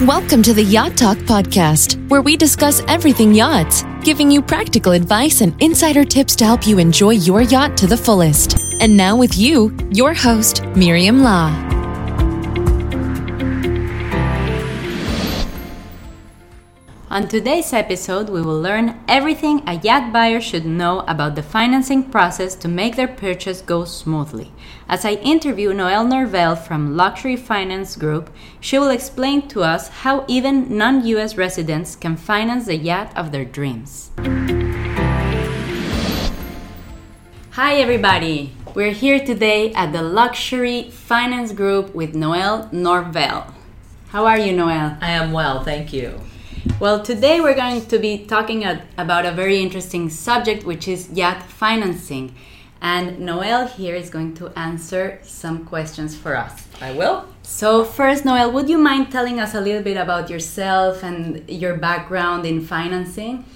Welcome to the Yacht Talk podcast, where we discuss everything yachts, giving you practical advice and insider tips to help you enjoy your yacht to the fullest. And now, with you, your host, Miriam Law. On today's episode, we will learn everything a yacht buyer should know about the financing process to make their purchase go smoothly. As I interview Noelle Norvell from Luxury Finance Group, she will explain to us how even non US residents can finance the yacht of their dreams. Hi, everybody! We're here today at the Luxury Finance Group with Noelle Norvell. How are you, Noelle? I am well, thank you. Well, today we're going to be talking about a very interesting subject, which is yacht financing. And Noelle here is going to answer some questions for us. I will. So, first, Noelle, would you mind telling us a little bit about yourself and your background in financing?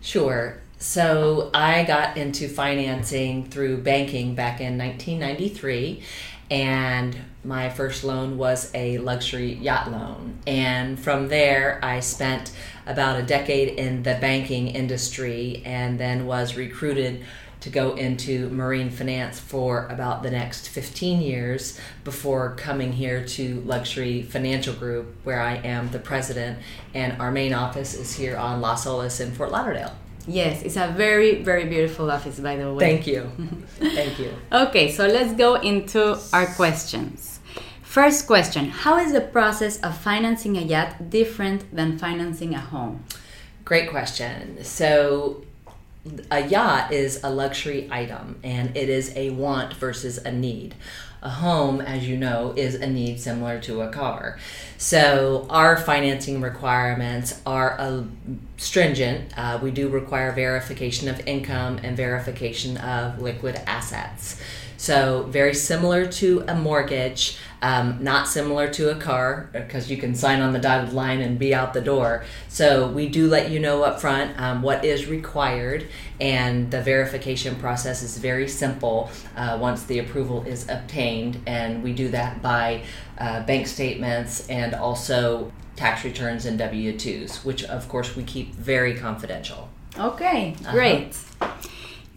Sure. So, I got into financing through banking back in 1993 and my first loan was a luxury yacht loan. And from there, I spent about a decade in the banking industry and then was recruited to go into marine finance for about the next 15 years before coming here to Luxury Financial Group, where I am the president, and our main office is here on Las Olas in Fort Lauderdale. Yes, it's a very, very beautiful office, by the way. Thank you. Thank you. Okay, so let's go into our questions. First question How is the process of financing a yacht different than financing a home? Great question. So, a yacht is a luxury item and it is a want versus a need. A home, as you know, is a need similar to a car. So, our financing requirements are uh, stringent. Uh, we do require verification of income and verification of liquid assets. So, very similar to a mortgage, um, not similar to a car because you can sign on the dotted line and be out the door. So, we do let you know up front um, what is required, and the verification process is very simple uh, once the approval is obtained. And we do that by uh, bank statements and also tax returns and W 2s, which of course we keep very confidential. Okay, great. Uh-huh.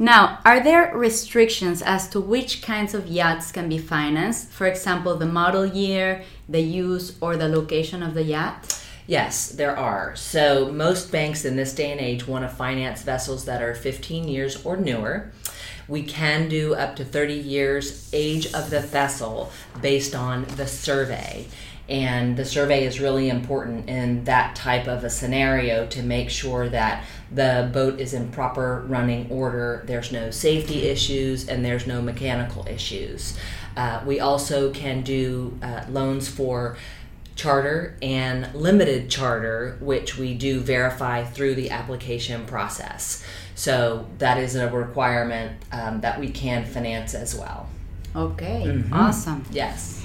Now, are there restrictions as to which kinds of yachts can be financed? For example, the model year, the use, or the location of the yacht? Yes, there are. So, most banks in this day and age want to finance vessels that are 15 years or newer. We can do up to 30 years age of the vessel based on the survey and the survey is really important in that type of a scenario to make sure that the boat is in proper running order there's no safety issues and there's no mechanical issues. Uh, we also can do uh, loans for charter and limited charter which we do verify through the application process. So that is a requirement um, that we can finance as well. Okay mm-hmm. awesome. Yes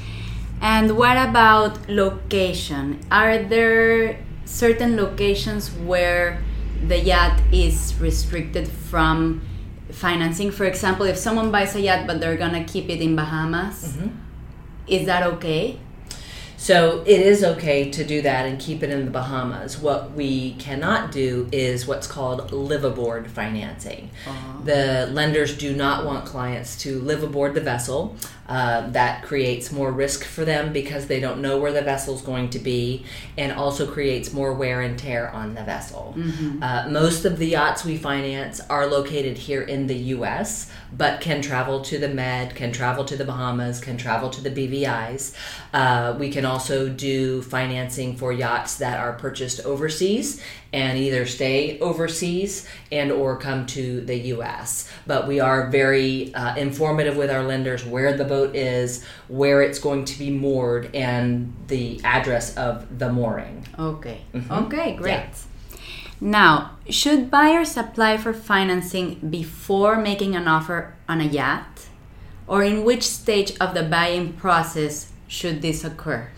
and what about location? Are there certain locations where the yacht is restricted from financing? For example, if someone buys a yacht but they're gonna keep it in Bahamas, mm-hmm. is that okay? So it is okay to do that and keep it in the Bahamas. What we cannot do is what's called live aboard financing. Uh-huh. The lenders do not want clients to live aboard the vessel. Uh, that creates more risk for them because they don't know where the vessel is going to be and also creates more wear and tear on the vessel. Mm-hmm. Uh, most of the yachts we finance are located here in the US, but can travel to the Med, can travel to the Bahamas, can travel to the BVIs. Uh, we can also do financing for yachts that are purchased overseas and either stay overseas and or come to the US. But we are very uh, informative with our lenders where the boat is, where it's going to be moored, and the address of the mooring. Okay. Mm-hmm. Okay, great. Yeah. Now, should buyers apply for financing before making an offer on a yacht? Or in which stage of the buying process should this occur?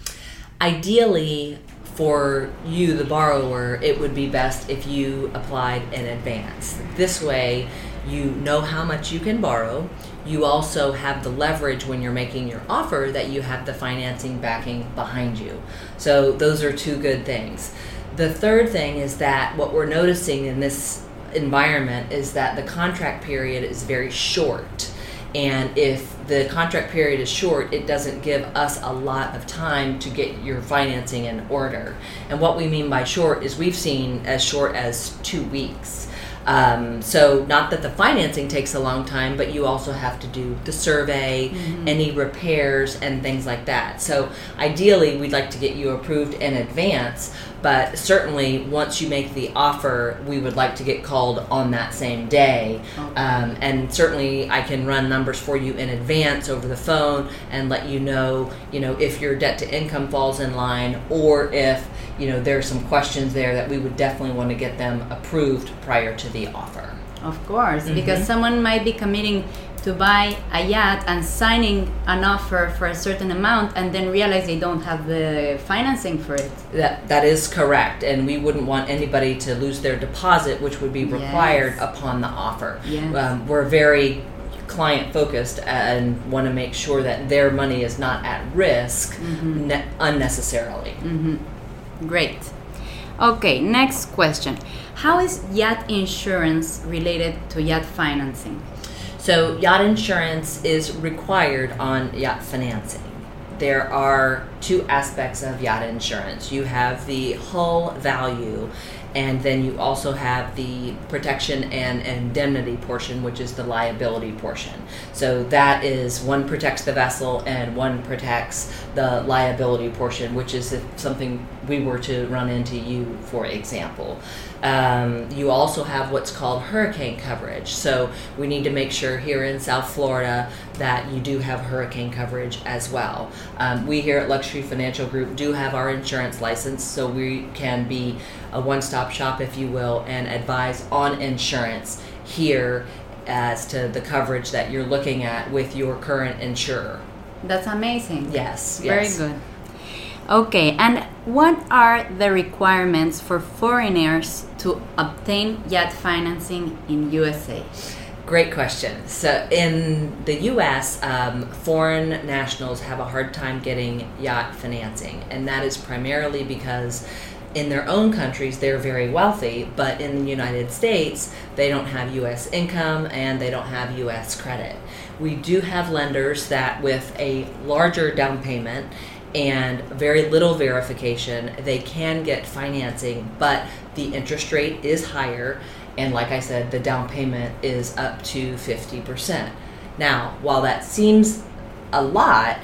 Ideally, for you, the borrower, it would be best if you applied in advance. This way, you know how much you can borrow. You also have the leverage when you're making your offer that you have the financing backing behind you. So those are two good things. The third thing is that what we're noticing in this environment is that the contract period is very short. And if the contract period is short, it doesn't give us a lot of time to get your financing in order. And what we mean by short is we've seen as short as two weeks. Um, so, not that the financing takes a long time, but you also have to do the survey, mm-hmm. any repairs, and things like that. So, ideally, we'd like to get you approved in advance, but certainly once you make the offer, we would like to get called on that same day. Okay. Um, and certainly, I can run numbers for you in advance over the phone and let you know, you know, if your debt to income falls in line or if you know, there are some questions there that we would definitely want to get them approved prior to the offer. Of course, mm-hmm. because someone might be committing to buy a yacht and signing an offer for a certain amount and then realize they don't have the financing for it. That that is correct, and we wouldn't want anybody to lose their deposit, which would be required yes. upon the offer. Yes. Um, we're very client focused and want to make sure that their money is not at risk mm-hmm. ne- unnecessarily. Mm-hmm. Great. Okay, next question. How is yacht insurance related to yacht financing? So, yacht insurance is required on yacht financing. There are two aspects of yacht insurance. You have the hull value, and then you also have the protection and indemnity portion, which is the liability portion. So that is one protects the vessel and one protects the liability portion, which is if something we were to run into you, for example. Um, you also have what's called hurricane coverage. So we need to make sure here in South Florida that you do have hurricane coverage as well. Um, we here at Luxury Financial Group do have our insurance license, so we can be a one stop shop, if you will, and advise on insurance here as to the coverage that you're looking at with your current insurer. That's amazing. Yes, yes. Very good. Okay, and what are the requirements for foreigners to obtain yacht financing in USA? Great question. So, in the US, um, foreign nationals have a hard time getting yacht financing, and that is primarily because in their own countries they're very wealthy, but in the United States they don't have US income and they don't have US credit. We do have lenders that, with a larger down payment and very little verification, they can get financing, but the interest rate is higher. And like I said, the down payment is up to 50%. Now, while that seems a lot,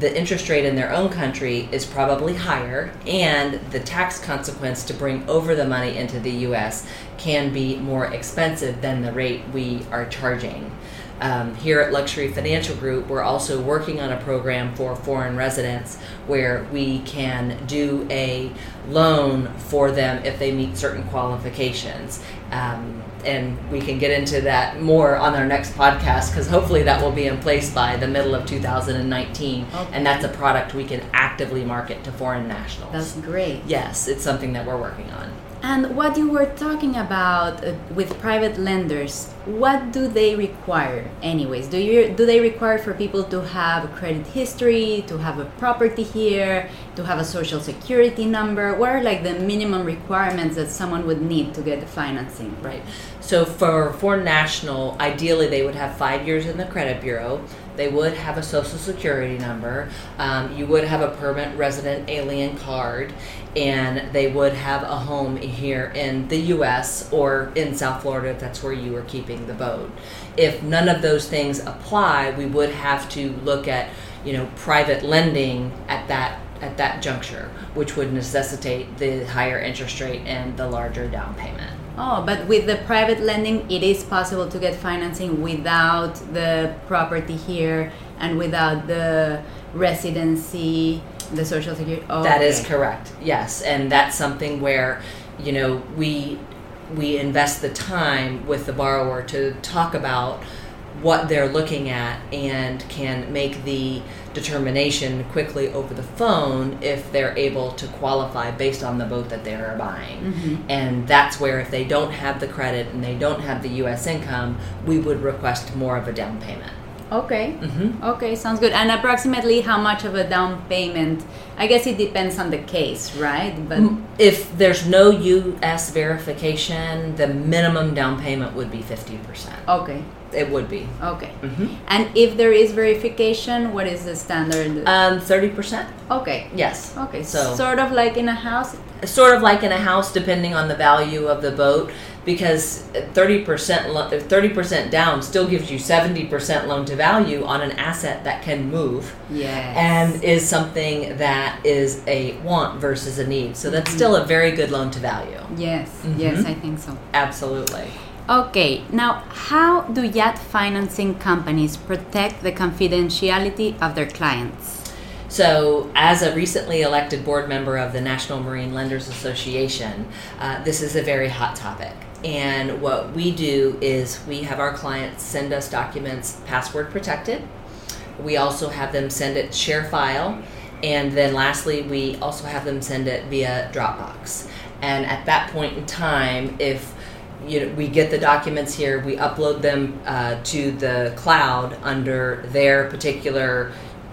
the interest rate in their own country is probably higher, and the tax consequence to bring over the money into the US can be more expensive than the rate we are charging. Um, here at Luxury Financial Group, we're also working on a program for foreign residents where we can do a loan for them if they meet certain qualifications. Um, and we can get into that more on our next podcast because hopefully that will be in place by the middle of 2019 okay. and that's a product we can actively market to foreign nationals that's great yes it's something that we're working on and what you were talking about uh, with private lenders, what do they require anyways? Do you do they require for people to have a credit history, to have a property here, to have a social security number? What are like the minimum requirements that someone would need to get the financing? Right. So for foreign national, ideally they would have 5 years in the credit bureau they would have a social security number. Um, you would have a permanent resident alien card, and they would have a home here in the U.S. or in South Florida if that's where you were keeping the boat. If none of those things apply, we would have to look at you know private lending at that at that juncture, which would necessitate the higher interest rate and the larger down payment. Oh, but with the private lending, it is possible to get financing without the property here and without the residency, the social security. Oh, that okay. is correct. Yes, and that's something where, you know, we we invest the time with the borrower to talk about what they're looking at and can make the determination quickly over the phone if they're able to qualify based on the boat that they are buying. Mm-hmm. And that's where if they don't have the credit and they don't have the US income, we would request more of a down payment. Okay. Mm-hmm. Okay, sounds good. And approximately how much of a down payment? I guess it depends on the case, right? But If there's no US verification, the minimum down payment would be 50%. okay, It would be. okay. Mm-hmm. And if there is verification, what is the standard? Um, 30%? okay. Yes. Okay, So- sort of like in a house. sort of like in a house depending on the value of the boat because 30% 30% down still gives you 70% loan to value on an asset that can move Yes. and is something that is a want versus a need so that's still a very good loan to value yes, Mhm. yes, I think so. absolutely Okay, now how do yacht financing companies protect the confidentiality of their clients? So, as a recently elected board member of the National Marine Lenders Association, uh, this is a very hot topic. And what we do is we have our clients send us documents password protected. We also have them send it ShareFile. And then lastly, we also have them send it via Dropbox. And at that point in time, if you know, we get the documents here, we upload them uh, to the cloud under their particular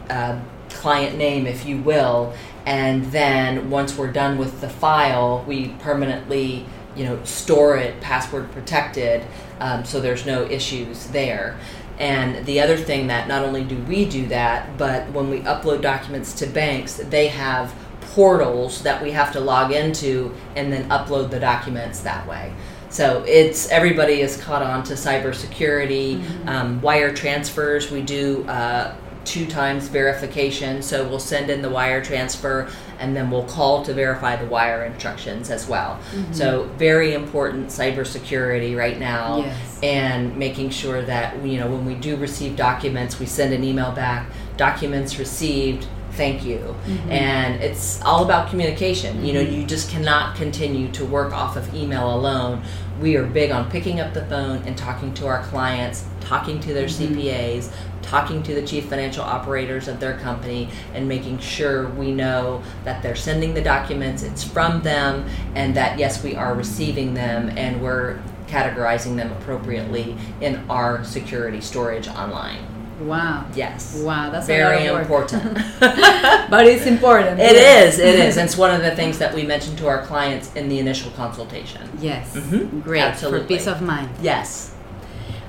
uh, client name, if you will, and then once we're done with the file, we permanently, you know, store it password protected, um, so there's no issues there. And the other thing that not only do we do that, but when we upload documents to banks, they have portals that we have to log into and then upload the documents that way. So it's everybody is caught on to cybersecurity, um, wire transfers. We do uh, two times verification, so we'll send in the wire transfer and then we'll call to verify the wire instructions as well. So very important cybersecurity right now, Yes. and making sure that you know when we do receive documents, we send an email back. Documents received. Thank you. Mm-hmm. And it's all about communication. You know, mm-hmm. you just cannot continue to work off of email alone. We are big on picking up the phone and talking to our clients, talking to their mm-hmm. CPAs, talking to the chief financial operators of their company, and making sure we know that they're sending the documents, it's from them, and that yes, we are receiving them and we're categorizing them appropriately in our security storage online. Wow. Yes. Wow, that's very a lot of important. but it's important. It is. It is. And it's one of the things that we mention to our clients in the initial consultation. Yes. Mm-hmm. Great. For Absolutely. peace of mind. Yes.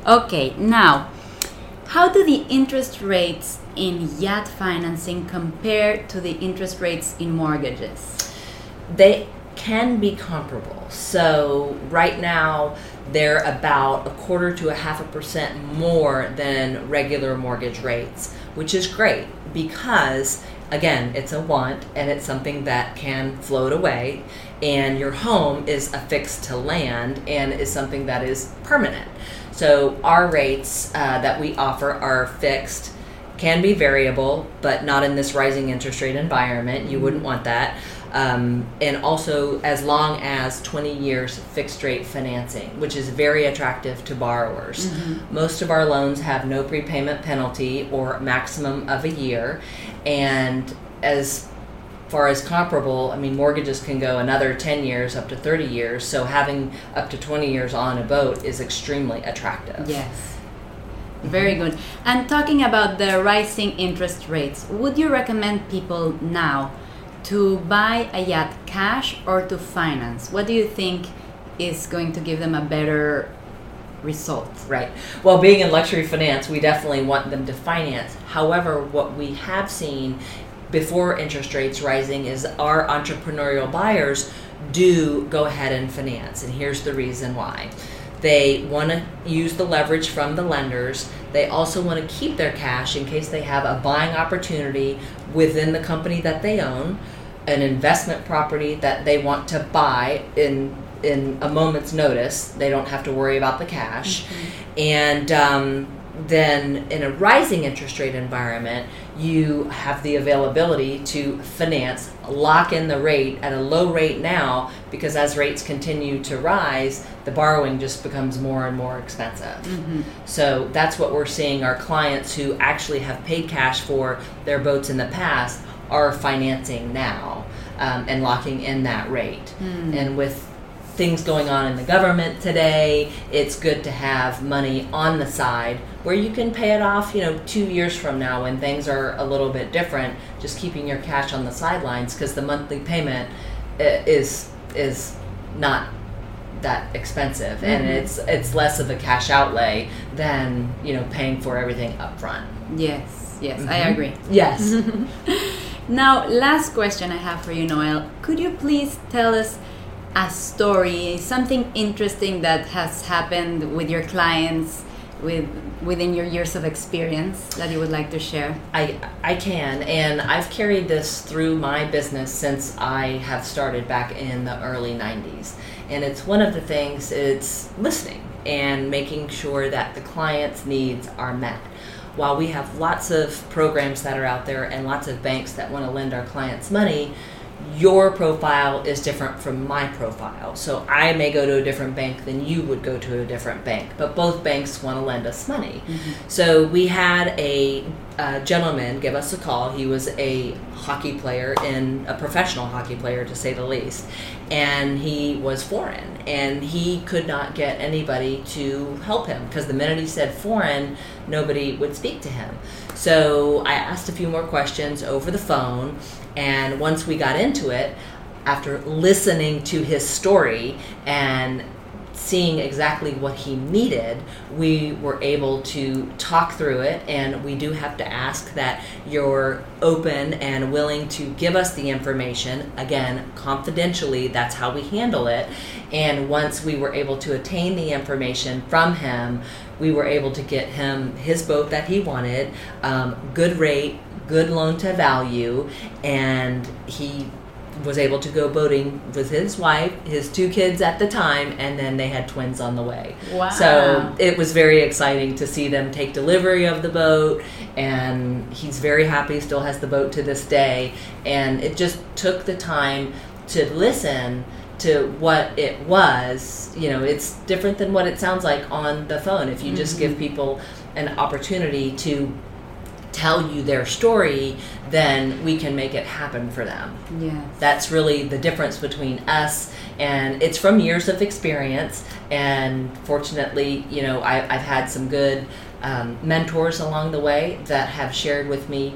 Okay, now, how do the interest rates in yacht financing compare to the interest rates in mortgages? They can be comparable. So right now they're about a quarter to a half a percent more than regular mortgage rates, which is great because again, it's a want and it's something that can float away and your home is affixed to land and is something that is permanent. So our rates uh, that we offer are fixed can be variable, but not in this rising interest rate environment. You wouldn't want that. Um, and also, as long as 20 years fixed rate financing, which is very attractive to borrowers. Most of our loans have no prepayment penalty or maximum of a year. And as far as comparable, I mean, mortgages can go another 10 years up to 30 years. So having up to 20 years on a boat is extremely attractive. Yes. Very good. And talking about the rising interest rates, would you recommend people now to buy a yacht cash or to finance? What do you think is going to give them a better result? Right. Well, being in luxury finance, we definitely want them to finance. However, what we have seen before interest rates rising is our entrepreneurial buyers do go ahead and finance. And here's the reason why. They want to use the leverage from the lenders. They also want to keep their cash in case they have a buying opportunity within the company that they own, an investment property that they want to buy in in a moment's notice. They don't have to worry about the cash, and um, then in a rising interest rate environment, you have the availability to finance, lock in the rate at a low rate now because as rates continue to rise, the borrowing just becomes more and more expensive. Mm-hmm. So that's what we're seeing our clients who actually have paid cash for their boats in the past are financing now um, and locking in that rate. Mm. And with things going on in the government today, it's good to have money on the side where you can pay it off, you know, two years from now when things are a little bit different. Just keeping your cash on the sidelines because the monthly payment is is not that expensive mm-hmm. and it's it's less of a cash outlay than you know paying for everything up front yes yes mm-hmm. i agree yes now last question i have for you noelle could you please tell us a story something interesting that has happened with your clients with within your years of experience that you would like to share? I I can, and I've carried this through my business since I have started back in the early '90s, and it's one of the things. It's listening and making sure that the client's needs are met. While we have lots of programs that are out there and lots of banks that want to lend our clients money, your profile is different from my profile. So I may go to a different bank than you would go to a different bank, but both banks want to lend us money. Mm-hmm. So we had a, a, gentleman give us a call. He was a hockey player in a professional hockey player to say the least, and he was foreign and he could not get anybody to help him because the minute he said foreign, nobody would speak to him. So I asked a few more questions over the phone and once we got into it, after listening to his story and seeing exactly what he needed, we were able to talk through it. And we do have to ask that you're open and willing to give us the information. Again, confidentially, that's how we handle it. And once we were able to attain the information from him, we were able to get him his boat that he wanted, um, good rate, good loan to value, and he was able to go boating with his wife, his two kids at the time, and then they had twins on the way. Wow. So it was very exciting to see them take delivery of the boat, and he's very happy, still has the boat to this day. And it just took the time to listen to what it was. You know, it's different than what it sounds like on the phone. If you mm-hmm. just give people an opportunity to tell you their story, then we can make it happen for them. Yeah. That's really the difference between us and it's from years of experience and fortunately, you know, I, I've had some good um, mentors along the way that have shared with me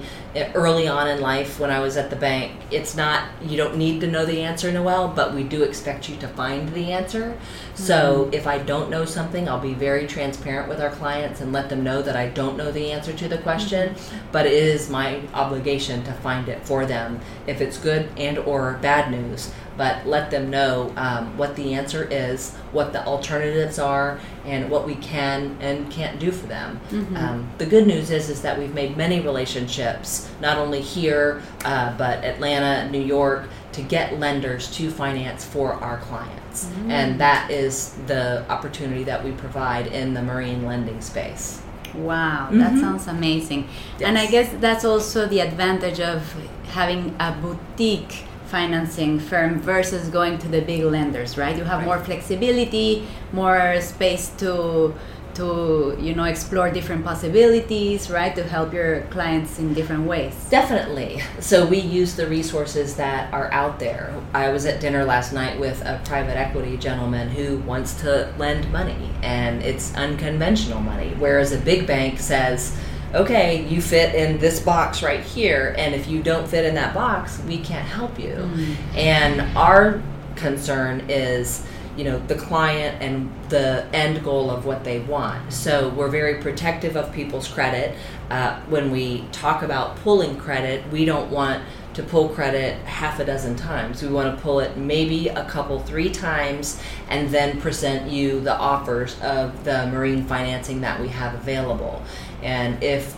early on in life when I was at the bank. It's not, you don't need to know the answer, Noelle, but we do expect you to find the answer. So mm-hmm. if I don't know something, I'll be very transparent with our clients and let them know that I don't know the answer to the question, mm-hmm. but it is my obligation to find it for them if it's good and or bad news but let them know um, what the answer is, what the alternatives are, and what we can and can't do for them. Mm-hmm. Um, the good news is is that we've made many relationships, not only here uh, but Atlanta, New York, to get lenders to finance for our clients, mm-hmm. and that is the opportunity that we provide in the marine lending space. Wow, that mm-hmm. sounds amazing. Yes. And I guess that's also the advantage of having a boutique financing firm versus going to the big lenders, right? You have right. more flexibility, more space to to you know explore different possibilities right to help your clients in different ways definitely so we use the resources that are out there i was at dinner last night with a private equity gentleman who wants to lend money and it's unconventional money whereas a big bank says okay, you fit in this box right here, and if you don't fit in that box, we can't help you. Mm-hmm. And our concern is, you know, the client and the end goal of what they want. So we're very protective of people's credit. Uh, when we talk about pulling credit, we don't want to pull credit half a dozen times. We want to pull it maybe a couple, three times, and then present you the offers of the marine financing that we have available. And if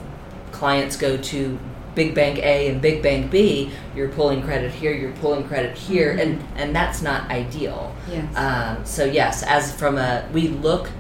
clients go to big bank A and big bank B, you're pulling credit here, you're pulling credit here, mm-hmm. and and that's not ideal. Yes. Um, so yes, as from a we look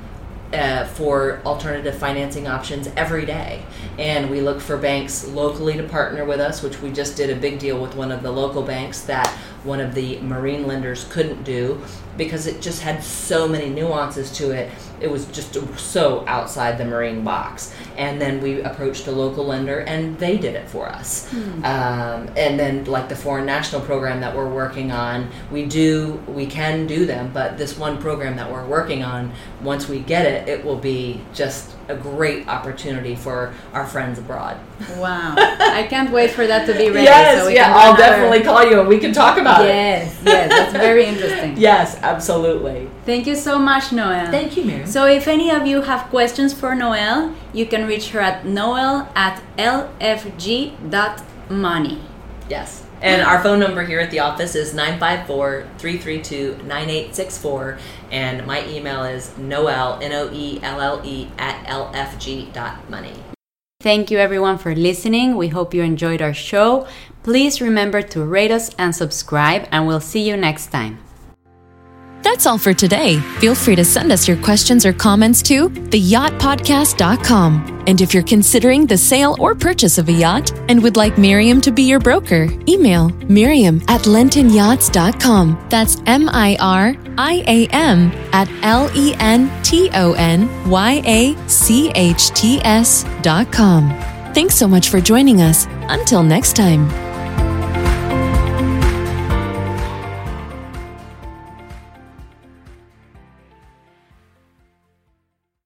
uh, for alternative financing options every day. And we look for banks locally to partner with us, which we just did a big deal with one of the local banks that one of the marine lenders couldn't do because it just had so many nuances to it. It was just so outside the marine box. And then we approached a local lender and they did it for us. Um, and then, like the foreign national program that we're working on, we do, we can do them, but this one program that we're working on, once we get it, it will be just a great opportunity for our friends abroad. Wow. I can't wait for that to be ready. yes, so we yeah, can I'll definitely call you and we can talk about it. Yes, yes, that's very interesting. Yes, absolutely. Thank you so much, Noelle. Thank you, Miriam. So, if any of you have questions for Noelle, you can reach her at noelle at lfg.money. Yes. And our phone number here at the office is 954 332 9864. And my email is noelle, N O E L L E, at lfg.money. Thank you everyone for listening. We hope you enjoyed our show. Please remember to rate us and subscribe, and we'll see you next time. That's all for today. Feel free to send us your questions or comments to theyachtpodcast.com. And if you're considering the sale or purchase of a yacht and would like Miriam to be your broker, email Miriam at lentonyachts.com. That's M I R I A M at L E N T O N Y A C H T S dot com. Thanks so much for joining us. Until next time.